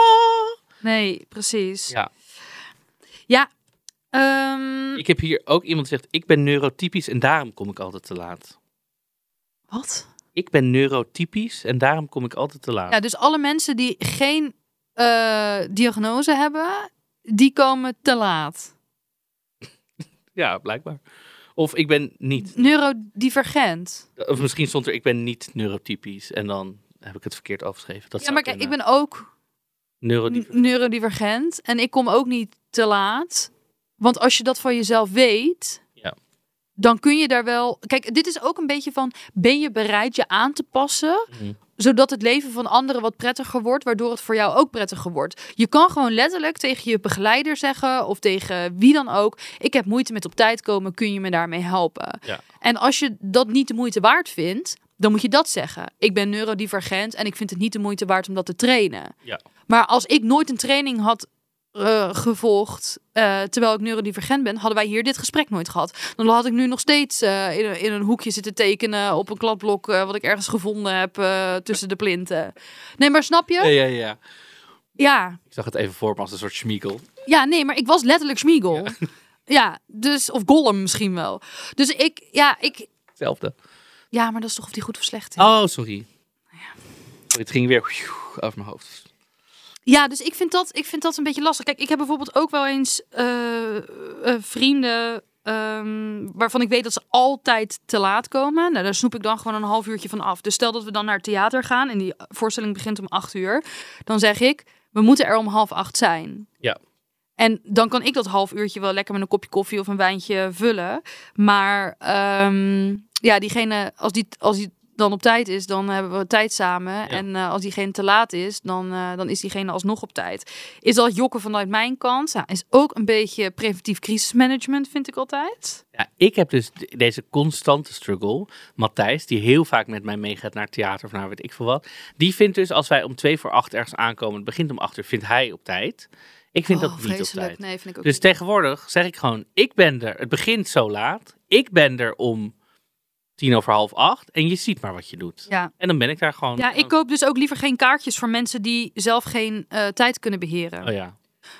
nee, precies. Ja. Ja. Ehm, Ik heb hier ook iemand zegt, ik ben neurotypisch en daarom kom ik altijd te laat. Wat? Ik ben neurotypisch en daarom kom ik altijd te laat. Ja, dus alle mensen die geen eh, diagnose hebben, die komen te laat. Ja, blijkbaar. Of ik ben niet. Neurodivergent. Of misschien stond er, ik ben niet neurotypisch. En dan heb ik het verkeerd afgeschreven. Dat Ja, maar kijk, ik ben ook Neurodivergent. en ik kom ook niet te laat. Want als je dat van jezelf weet. Dan kun je daar wel. Kijk, dit is ook een beetje van: ben je bereid je aan te passen, Mhm. zodat het leven van anderen wat prettiger wordt, waardoor het voor jou ook prettiger wordt? Je kan gewoon letterlijk tegen je begeleider zeggen of tegen wie dan ook: ik heb moeite met op tijd komen, kun je me daarmee helpen? Ja. En als je dat niet de moeite waard vindt, dan moet je dat zeggen. Ik ben neurodivergent en ik vind het niet de moeite waard om dat te trainen. Ja. Maar als ik nooit een training had eh, gevolgd eh, terwijl ik neurodivergent ben, hadden wij hier dit gesprek nooit gehad. Dan had ik nu nog steeds eh, in, een- in een hoekje zitten tekenen op een kladblok wat ik ergens gevonden heb tussen de plinten. Nee, maar snap je? Ja, ja, ja. Ja. Ik zag het even voor me als een soort schmiegel. Ja, nee, maar ik was letterlijk Schmiegel. Ja. dus of Gollum misschien wel. Dus ik, ja, ik, Hetzelfde. ja, maar dat is toch of die goed of slecht is. Oh, sorry. Sorry, Het ging weer over mijn hoofd. Ja, dus ik vind, dat, ik vind dat een beetje lastig. Kijk, ik heb bijvoorbeeld ook wel eens eh, eh, vrienden ehm, waarvan ik weet dat ze altijd te laat komen. Nou, daar snoep ik dan gewoon een half uurtje van af. Dus stel dat we dan naar het theater gaan en die voorstelling begint om acht uur. Dan zeg ik, we moeten er om half acht zijn. Ja. En dan kan ik dat half uurtje wel lekker met een kopje koffie of een wijntje vullen. Maar ehm, ja, diegene, als die, als die dan op tijd is, dan hebben we tijd samen. En eh, als diegene te laat is, dan, eh, dan is diegene alsnog op tijd. Is dat jokken vanuit mijn kant? Ja, is ook een beetje preventief crisismanagement, vind ik altijd. Ja, ik heb dus de- deze constante struggle. Matthijs, die heel vaak met mij meegaat naar theater of naar weet ik veel wat. Die vindt dus als wij om twee voor acht ergens aankomen, het begint om acht uur, vindt hij op tijd. Ik vind Oh, dat niet op tijd. Nee, vind ik ook Dus niet. tegenwoordig zeg ik gewoon, ik ben er. Het begint zo laat. Ik ben er om tien over half acht. En je ziet maar wat je doet. Ja. En dan ben ik daar gewoon. ja, ik koop dus ook liever geen kaartjes voor mensen die zelf geen eh, tijd kunnen beheren. Oh ja.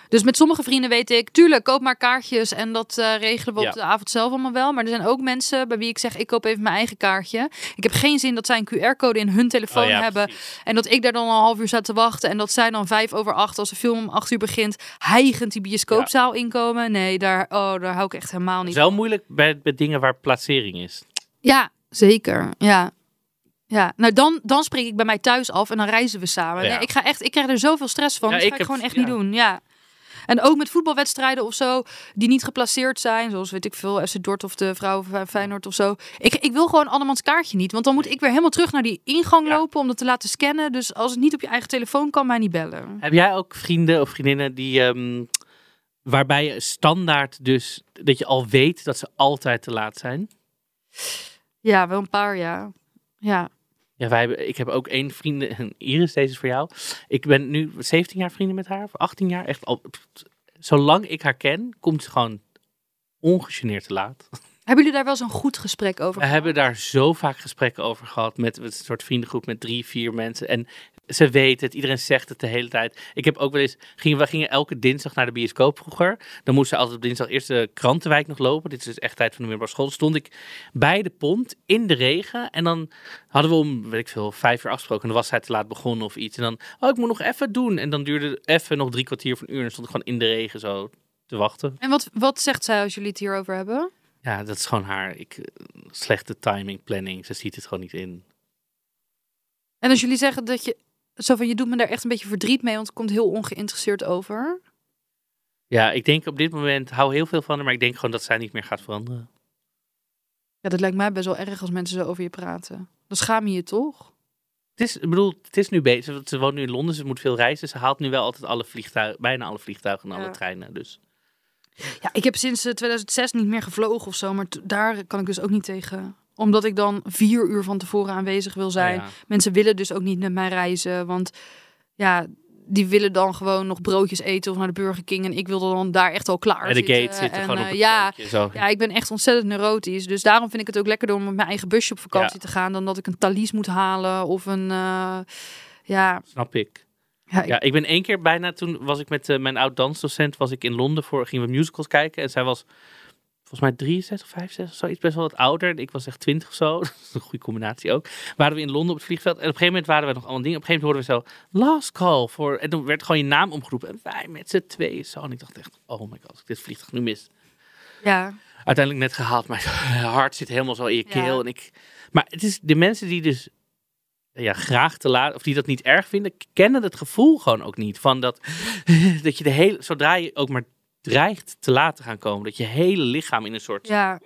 Dus met sommige vrienden weet ik, tuurlijk, koop maar kaartjes en dat eh, regelen we Ja. op de avond zelf allemaal wel. Maar er zijn ook mensen bij wie ik zeg, ik koop even mijn eigen kaartje. Ik heb geen zin dat zij een QR-code in hun telefoon Oh ja, hebben. precies. En dat ik daar dan een half uur sta te wachten. En dat zij dan vijf over acht, als de film om acht uur begint, hijgend die bioscoopzaal inkomen. Nee, daar, oh, daar hou ik echt helemaal Het niet is wel moeilijk bij, bij dingen waar plaatsering is. Ja, zeker. Ja. Ja, nou dan, dan spreek ik bij mij thuis af en dan reizen we samen. Ja. Nee, ik ga echt, ik krijg er zoveel stress van. Ja, dat ik ga ik heb- gewoon echt ja. niet doen. Ja. En ook met voetbalwedstrijden of zo, die niet geplaceerd zijn. Zoals weet ik veel, FC Dort of de vrouwen van Feyenoord of zo. Ik, ik wil gewoon andermans kaartje niet. Want dan moet ik weer helemaal terug naar die ingang lopen om dat te laten scannen. Dus als het niet op je eigen telefoon kan, mij niet bellen. Heb jij ook vrienden of vriendinnen die, ehm, waarbij je standaard dus, dat je al weet dat ze altijd te laat zijn? Ja, wel een paar, ja. Ja. Ja, wij hebben, ik heb ook één vriendin, Iris, deze is voor jou. Ik ben nu 17 jaar vrienden met haar, of 18 jaar. Echt al, zolang ik haar ken, komt ze gewoon ongegeneerd te laat. Hebben jullie daar wel een goed gesprek over We gehad? hebben daar zo vaak gesprekken over gehad met, met een soort vriendengroep met drie, vier mensen. En ze weten het, iedereen zegt het de hele tijd. Ik heb ook wel eens, gingen, we gingen elke dinsdag naar de bioscoop vroeger. Dan moesten ze altijd op dinsdag eerst de krantenwijk nog lopen. Dit is dus echt tijd van de middelbare school. Dan stond ik bij de pont in de regen. En dan hadden we om, weet ik veel, vijf uur afgesproken. En dan was zij te laat begonnen of iets. En dan, oh, ik moet nog even doen. En dan duurde even nog drie kwartier van een uur. En dan stond ik gewoon in de regen zo te wachten. En wat, wat zegt zij als jullie het hierover hebben? Ja, dat is gewoon haar ik, slechte timing, planning. Ze ziet het gewoon niet in. En als jullie zeggen dat je... Zo van, je doet me daar echt een beetje verdriet mee, want het komt heel ongeïnteresseerd over. Ja, ik denk op dit moment, hou heel veel van haar, maar ik denk gewoon dat zij niet meer gaat veranderen. Ja, dat lijkt mij best wel erg als mensen zo over je praten. Dan schaam je je toch? Het is, ik bedoel, het is nu bezig. Ze woont nu in Londen, ze moet veel reizen. Ze haalt nu wel altijd alle vliegtuigen, bijna alle vliegtuigen en alle treinen. Dus Ja, ik heb sinds eh, 2006 niet meer gevlogen of zo, maar daar kan ik dus ook niet tegen. Omdat ik dan vier uur van tevoren aanwezig wil zijn. ja. Mensen willen dus ook niet met mij reizen, want ja, die willen dan gewoon nog broodjes eten of naar de Burger King. En ik wil dan daar echt al klaar En de zitten. gate zitten En, gewoon op eh, het ja, zo. ja, ik ben echt ontzettend neurotisch. Dus daarom vind ik het ook lekkerder om met mijn eigen busje op vakantie Ja. te gaan. Dan dat ik een talies moet halen of een... eh, ja, Snap ik. ja, ik- Ja, ik ben één keer bijna, toen was ik met eh, mijn oud dansdocent, was ik in Londen voor, gingen we musicals kijken. En zij was volgens mij 63, 65, zoiets, best wel wat ouder. En ik was echt 20 of zo. Dat is een goede combinatie ook. Waren we in Londen op het vliegveld. En op een gegeven moment waren we nog allemaal dingen. Op een gegeven moment hoorden we zo, last call. Voor, en toen werd gewoon je naam omgeroepen. En wij met z'n tweeën zo. En ik dacht echt, oh my god, als ik dit vliegtuig nu mis. ja. Uiteindelijk net gehaald. Mijn hart zit helemaal zo in je Ja. keel. En ik, maar het is de mensen die dus ja, graag te laat, of die dat niet erg vinden, kennen het gevoel gewoon ook niet. Van dat, dat je de hele, zodra je ook maar dreigt te laat te gaan komen, dat je hele lichaam in een soort ja.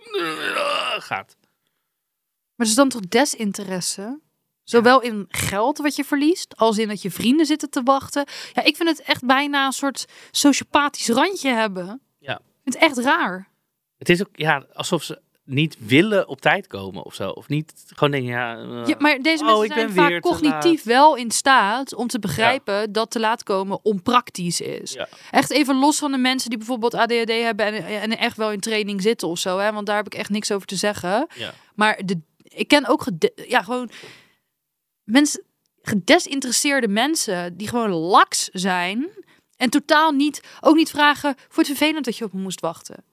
gaat. Maar het is dan toch desinteresse? Zowel in geld wat je verliest, als in dat je vrienden zitten te wachten. Ja, ik vind het echt bijna een soort sociopathisch randje hebben. Ja. Ik vind het echt raar. Het is ook ja, alsof ze niet willen op tijd komen of zo. Of niet gewoon denken, ja... eh, Ja, maar deze oh, mensen ik zijn ben vaak cognitief wel in staat om te begrijpen dat te laat komen onpraktisch is. Ja. Echt even los van de mensen die bijvoorbeeld ADHD hebben en, en echt wel in training zitten of zo. Hè? Want daar heb ik echt niks over te zeggen. Maar de, ik ken ook ja, gewoon mensen, gedesinteresseerde mensen die gewoon laks zijn. En totaal niet, ook niet vragen, voor het vervelend dat je op me moest wachten.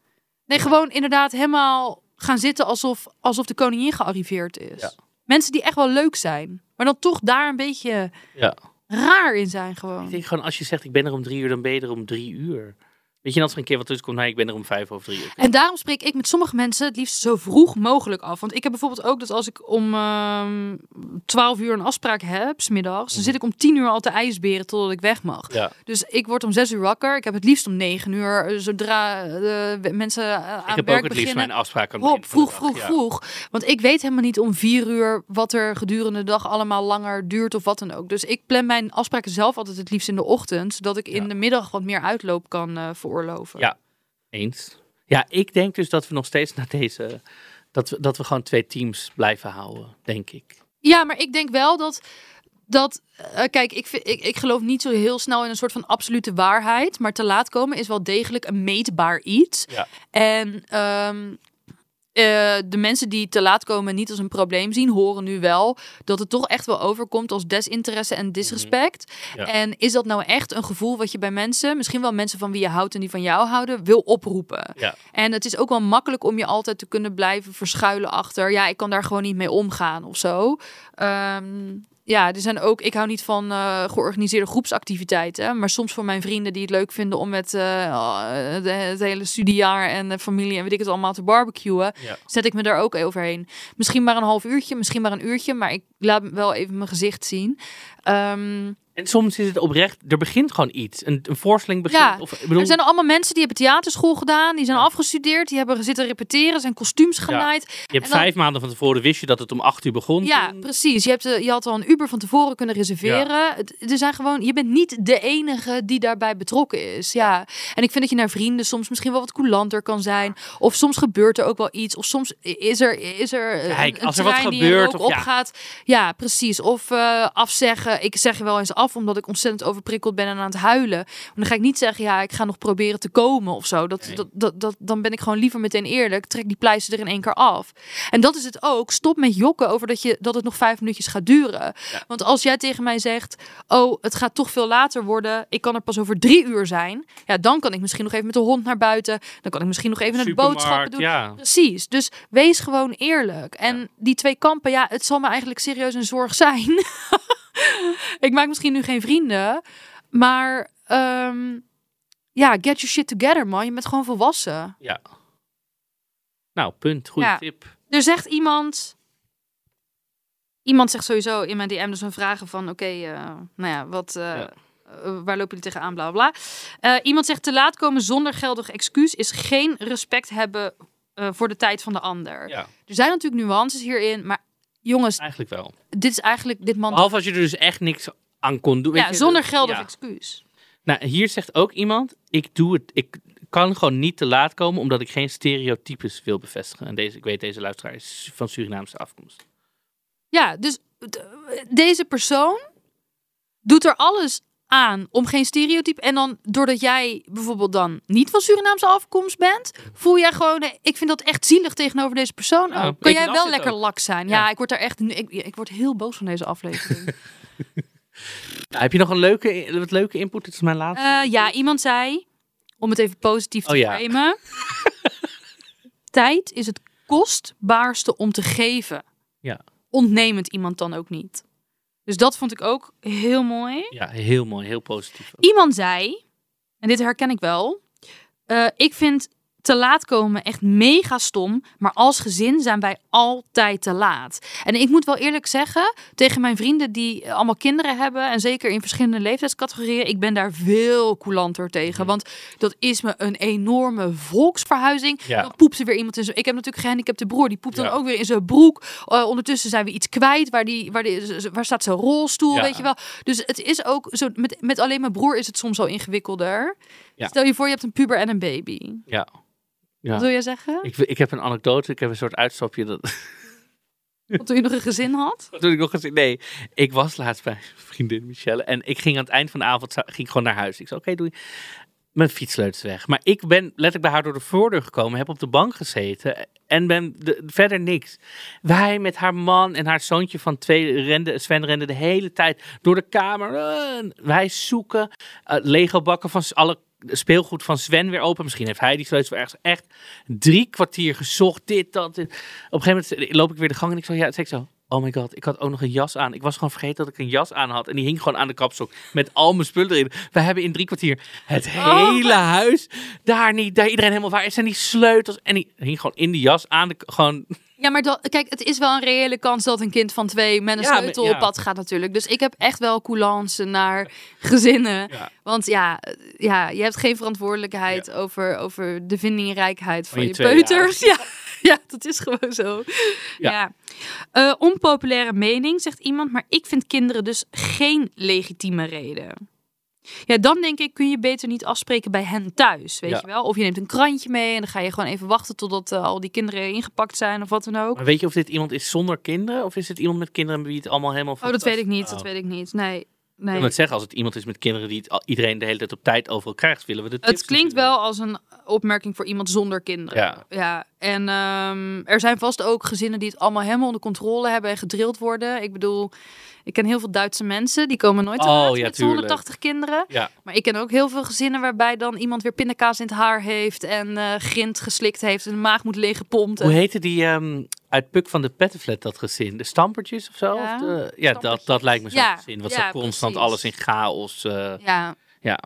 Nee, gewoon inderdaad helemaal gaan zitten alsof, alsof de koningin gearriveerd is. Ja. Mensen die echt wel leuk zijn. Maar dan toch daar een beetje Ja. raar in zijn gewoon. Ik denk gewoon, als je zegt, ik ben er om drie uur, dan ben je er om drie uur. Weet je, als er een keer wat tussen komt, nou, ik ben er om vijf of drie uur. En daarom spreek ik met sommige mensen het liefst zo vroeg mogelijk af. Want ik heb bijvoorbeeld ook dat als ik om ehm 12 uur een afspraak heb, smiddags, dan zit ik om 10 uur al te ijsberen totdat ik weg mag. Ja. Dus ik word om 6 uur wakker. Ik heb het liefst om 9 uur, eh, zodra de mensen eh, aan Ik heb werk ook het liefst beginnen. mijn afspraak aan Hop, van vroeg, vroeg, ja. vroeg. Want ik weet helemaal niet om vier uur wat er gedurende de dag allemaal langer duurt of wat dan ook. Dus ik plan mijn afspraken zelf altijd het liefst in de ochtend, zodat ik in de middag wat meer uitloop kan eh, veroorloven. Ja. Eens. Ja, ik denk dus dat we nog steeds naar deze... Dat we, dat we gewoon twee teams blijven houden, denk ik. Ja, maar ik denk wel dat. Dat, eh, kijk, ik, vind- ik, ik geloof niet zo heel snel in een soort van absolute waarheid. Maar te laat komen is wel degelijk een meetbaar iets. Ja. En ehm, eh, de mensen die te laat komen niet als een probleem zien, horen nu wel dat het toch echt wel overkomt als desinteresse en disrespect. Ja. En is dat nou echt een gevoel wat je bij mensen, misschien wel mensen van wie je houdt en die van jou houden, wil oproepen? Ja. En het is ook wel makkelijk om je altijd te kunnen blijven verschuilen achter. Ja, ik kan daar gewoon niet mee omgaan of zo. Ehm, ja, er zijn ook. Ik hou niet van eh, georganiseerde groepsactiviteiten. Maar soms voor mijn vrienden die het leuk vinden om met eh, de- het hele studiejaar en de familie en weet ik het allemaal te barbecuen. Ja. Zet ik me daar ook overheen. Misschien maar een half uurtje, misschien maar een uurtje. Maar ik laat wel even mijn gezicht zien. Ehm, En soms is het oprecht, er begint gewoon iets. Een, een voorstelling begint. Ja, of, bedoel, Er zijn allemaal mensen die hebben theaterschool gedaan, die zijn afgestudeerd, die hebben zitten repeteren, zijn kostuums genaaid. je hebt dan- vijf maanden van tevoren wist je dat het om acht uur begon. Ja, toen. precies. Je, hebt, eh, je had al een Uber van tevoren kunnen reserveren. Het- Er zijn gewoon, je bent niet de enige die daarbij betrokken is. Ja. En ik vind dat je naar vrienden soms misschien wel wat coulanter kan zijn. Of soms gebeurt er ook wel iets. Of soms is er, is er eh, Kijk, een, een als er wat die gebeurt, in rook of opgaat. Ja, precies. Of eh, afzeggen. Ik zeg je wel eens af omdat ik ontzettend overprikkeld ben en aan het huilen. Maar dan ga ik niet zeggen, ja, ik ga nog proberen te komen of zo. Dat, Nee. dat, dat, dat, dan ben ik gewoon liever meteen eerlijk. Trek die pleister er in één keer af. En dat is het ook. Stop met jokken over dat, je, dat het nog vijf minuutjes gaat duren. Want als jij tegen mij zegt, oh, het gaat toch veel later worden. Ik kan er pas over drie uur zijn. Ja, dan kan ik misschien nog even met de hond naar buiten. Dan kan ik misschien nog even Supermarkt, boodschappen doen. Ja. Precies. Dus wees gewoon eerlijk. En die twee kampen, ja, het zal me eigenlijk serieus een zorg zijn. ik maak misschien nu geen vrienden. Maar ehm, ja, get your shit together, man. Je bent gewoon volwassen. ja. Nou, punt. Goede Ja. tip. Er zegt iemand. Iemand zegt sowieso in mijn DM dus een vragen van: oké, eh, nou ja, wat. Ja. eh, waar lopen jullie tegenaan? Bla bla. iemand zegt te laat komen zonder geldig excuus is geen respect hebben voor de tijd van de ander. Ja, Er zijn natuurlijk nuances hierin, maar jongens, eigenlijk wel. dit is eigenlijk dit man. Behalve als je er dus echt niks aan kon doen. ja, zonder geldig ja. excuus. Nou, hier zegt ook iemand, ik doe het, ik kan gewoon niet te laat komen omdat ik geen stereotypes wil bevestigen. En deze, ik weet deze luisteraar is van Surinaamse afkomst. Ja, dus deze persoon doet er alles aan om geen stereotype. En dan doordat jij bijvoorbeeld dan niet van Surinaamse afkomst bent, voel jij gewoon, nee, ik vind dat echt zielig tegenover deze persoon. Ja, ook. Kan jij wel lekker ook. lak zijn? Ja. Ja. ik word daar echt, ik, ik word heel boos van deze aflevering. Nou, heb je nog een leuke, wat leuke input? Dit is mijn laatste. Eh, ja, iemand zei, om het even positief te Oh ja. framen. Tijd is het kostbaarste om te geven. Ja. Ontnemend iemand dan ook niet. Dus dat vond ik ook heel mooi. Ja, heel mooi, heel positief. Iemand zei, en dit herken ik wel. eh, ik vind te laat komen echt mega stom. Maar als gezin zijn wij altijd te laat. En ik moet wel eerlijk zeggen, tegen mijn vrienden die allemaal kinderen hebben. En zeker in verschillende leeftijdscategorieën. Ik ben daar veel coulanter tegen. Want dat is me een enorme volksverhuizing. Ja. Dan poept er weer iemand in zijn... Ik heb natuurlijk gehandicapte broer. Die poept Ja. dan ook weer in zijn broek. Eh, ondertussen zijn we iets kwijt. Waar, die, waar, die, waar staat zijn rolstoel, Ja. weet je wel. Dus het is ook zo... Met, met alleen mijn broer is het soms al ingewikkelder. Ja. Stel je voor, je hebt een puber en een baby. Ja. Ja. Wat wil jij zeggen? Ik, ik heb een anekdote, ik heb een soort uitstapje. Dat, toen je nog een gezin had? toen ik nog eens, nee, ik was laatst bij vriendin Michelle en ik ging aan het eind van de avond ging ik gewoon naar huis. Ik zei, oké, doei. Mijn fietssleutels weg. Maar ik ben letterlijk bij haar door de voordeur gekomen, heb op de bank gezeten en ben de, verder niks. Wij met haar man en haar zoontje van twee renden, Sven rende de hele tijd door de kamer. Eh, wij zoeken eh, Lego bakken van alle speelgoed van Sven weer open. Misschien heeft hij die weer ergens echt drie kwartier gezocht. Dit, dat. Op een gegeven moment loop ik weer de gang en ik zo, ja, zeg zo. Oh my god, ik had ook nog een jas aan. Ik was gewoon vergeten dat ik een jas aan had. En die hing gewoon aan de kapstok met al mijn spullen erin. We hebben in drie kwartier het hele huis. Daar niet, daar iedereen helemaal waar. Er zijn die sleutels. En die hing gewoon in de jas aan de, gewoon Ja, maar dat, kijk, het is wel een reële kans dat een kind van twee met een Ja, sleutel ja. op pad gaat natuurlijk. Dus ik heb echt wel coulance naar gezinnen. Ja. Want ja, ja, je hebt geen verantwoordelijkheid over, over de vindingrijkheid van, je peuters. Ja. ja, dat is gewoon zo. Ja. Ja. Eh, onpopulaire mening, zegt iemand. Maar ik vind kinderen dus geen legitieme reden. Ja, dan denk ik, kun je beter niet afspreken bij hen thuis, weet Ja. je wel? Of je neemt een krantje mee en dan ga je gewoon even wachten totdat eh, al die kinderen ingepakt zijn of wat dan ook. Maar weet je of dit iemand is zonder kinderen? Of is het iemand met kinderen wie het allemaal helemaal... Oh, dat weet ik niet, Oh. dat weet ik niet. Nee, Ik nee. wil net zeggen, als het iemand is met kinderen die het iedereen de hele tijd op tijd overal krijgt, willen we de Het klinkt natuurlijk. wel als een opmerking voor iemand zonder kinderen. Ja. ja. En ehm, er zijn vast ook gezinnen die het allemaal helemaal onder controle hebben en gedrild worden. Ik bedoel, ik ken heel veel Duitse mensen, die komen nooit te Oh, ja, met tuurlijk. 180 kinderen. Ja, Maar ik ken ook heel veel gezinnen waarbij dan iemand weer pindakaas in het haar heeft en eh grind geslikt heeft en de maag moet leeggepompt. Hoe heette die ehm, uit Puk van de Pettenflat, dat gezin? De Stampertjes of zo? Ja, Of de- ja dat, dat lijkt me zo'n Ja, gezin. Wat zo constant precies. alles in chaos. eh, Ja, ja,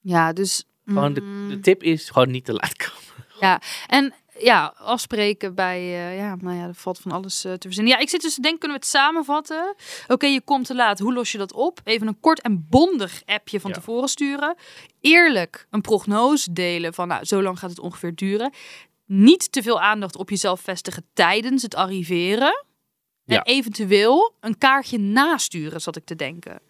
ja, dus... gewoon de, mm, de tip is gewoon niet te laat komen. Ja, en ja, afspreken bij, eh, ja, nou ja, er valt van alles eh, te verzinnen. Ja, ik zit dus te denken, kunnen we het samenvatten? Oké, je komt te laat. Hoe los je dat op? Even een kort en bondig appje van Ja. tevoren sturen. Eerlijk een prognose delen van, nou, zo lang gaat het ongeveer duren. Niet te veel aandacht op jezelf vestigen tijdens het arriveren. Ja. En eventueel een kaartje nasturen, zat ik te denken.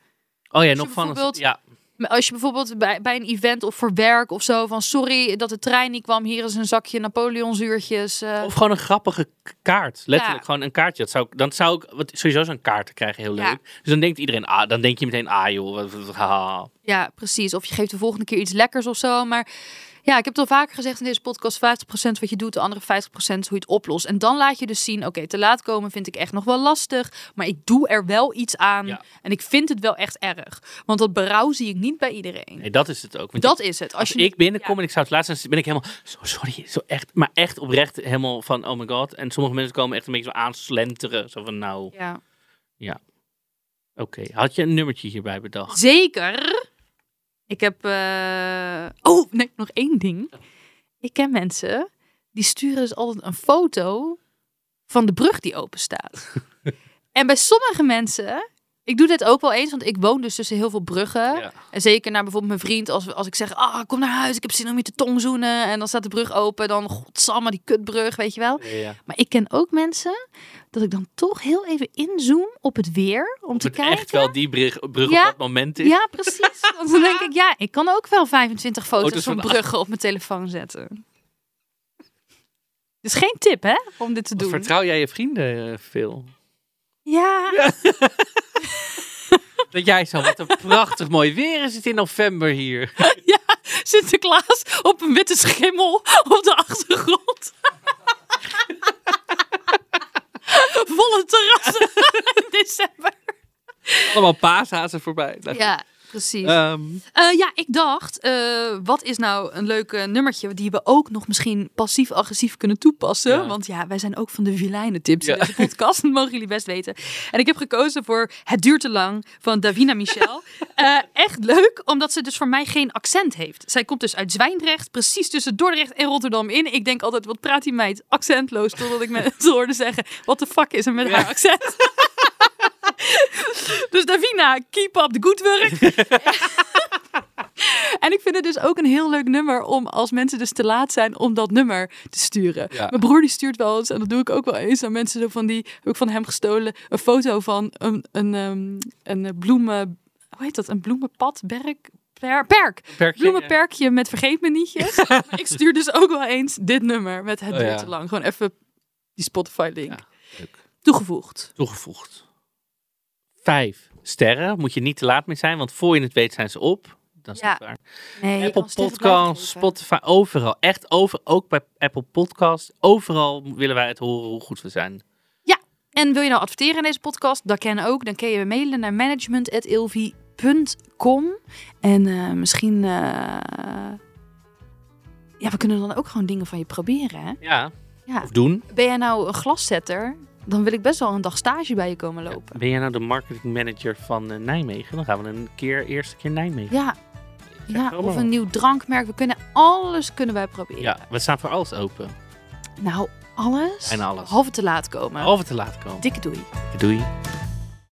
Oh ja, nog van... bijvoorbeeld- Ja, Als je bijvoorbeeld bij, bij een event of voor werk of zo van sorry dat de trein niet kwam, hier is een zakje Napoleonzuurtjes. eh. Of gewoon een grappige kaart. Letterlijk Ja. gewoon een kaartje. Dat zou, dan zou ik wat, sowieso zo'n kaart te krijgen heel leuk. Ja. Dus dan denkt iedereen, ah, dan denk je meteen, ah joh, haha. Ja, precies. Of je geeft de volgende keer iets lekkers of zo. Maar ja, ik heb het al vaker gezegd in deze podcast: 50% wat je doet, de andere 50% hoe je het oplost. En dan laat je dus zien: oké, te laat komen vind ik echt nog wel lastig. Maar ik doe er wel iets aan. Ja. En ik vind het wel echt erg. Want dat berouw zie ik niet bij iedereen. Nee, dat is het ook. Want dat is het. Als, als je ik binnenkom ja. en ik zou het laatst zijn, ben ik helemaal, zo, sorry, zo echt, maar echt oprecht helemaal van, oh my god. En sommige mensen komen echt een beetje zo aanslenteren. Zo van, nou, Ja. oké. Had je een nummertje hierbij bedacht? Zeker. Ik heb. eh, Oh, nee, nog één ding. Ik ken mensen die sturen dus altijd een foto van de brug die open staat. en bij sommige mensen. Ik doe dit ook wel eens, want ik woon dus tussen heel veel bruggen. Ja. En zeker naar bijvoorbeeld mijn vriend, als, als ik zeg, ah, kom naar huis, ik heb zin om je te tongzoenen. En dan staat de brug open, dan, godsamme, die kutbrug, weet je wel. Ja. Maar ik ken ook mensen dat ik dan toch heel even inzoom op het weer, om te Het kijken. echt wel die brug, brug Ja. op dat moment is. Ja, precies. Want dan denk ik, ja, ik kan ook wel 25 foto's van van- bruggen op mijn telefoon zetten. Dus geen tip, hè, om dit te Wat doen. Vertrouw jij je vrienden eh, veel? Ja, Dat jij zo, wat een prachtig mooi weer is het in november hier. Sinterklaas op een witte schimmel op de achtergrond. Volle terrassen in december. Allemaal paashazen voorbij. Ja, precies. ehm, Eh, ja, ik dacht, eh, wat is nou een leuke nummertje die we ook nog misschien passief-agressief kunnen toepassen? Ja. Want ja, wij zijn ook van de vilijnen tips in Ja. deze podcast, dat mogen jullie best weten. En ik heb gekozen voor Het duurt te lang van Davina Michel. Eh, echt leuk, omdat ze dus voor mij geen accent heeft. Zij komt dus uit Zwijndrecht, precies tussen Dordrecht en Rotterdam in. Ik denk altijd, wat praat die meid accentloos, totdat ik mensen hoorde zeggen, wat de fuck is er met Ja. haar accent? dus Davina, keep up the good work. En ik vind het dus ook een heel leuk nummer om als mensen dus te laat zijn om dat nummer te sturen. Ja. Mijn broer die stuurt wel eens, en dat doe ik ook wel eens, aan mensen zo van die, heb ik van hem gestolen, een foto van een, een, ehm, een bloemen, hoe heet dat, een bloemenpad, berk, per, perk. perkje, Bloemenperkje met vergeet me nietjes. Ik stuur dus ook wel eens dit nummer met het Oh, duurt ja. te lang. Gewoon even die Spotify link Ja, toegevoegd. Toegevoegd. Vijf sterren. Moet je niet te laat mee zijn, want voor je het weet zijn ze op. Dat is Ja. niet waar. Nee, Apple Podcast. Spotify, overal. Echt over, ook bij Apple Podcast. Overal willen wij het horen hoe goed we zijn. En wil je nou adverteren in deze podcast? Dat kan ook. Dan kun je mailen naar management.ilvi.com. En eh, misschien... eh, Ja, we kunnen dan ook gewoon dingen van je proberen, hè? Ja, Ja. of doen. Ben jij nou een glaszetter? Dan wil ik best wel een dag stage bij je komen lopen. Ben jij nou de marketing manager van eh, Nijmegen? Dan gaan we een keer, eerste keer Nijmegen. Ja. Ja, of een nieuw drankmerk. We kunnen alles kunnen wij proberen. Ja, we staan voor alles open. Nou, alles. En alles. Behalve te laat komen. Behalve te laat komen. Dikke doei. Doei.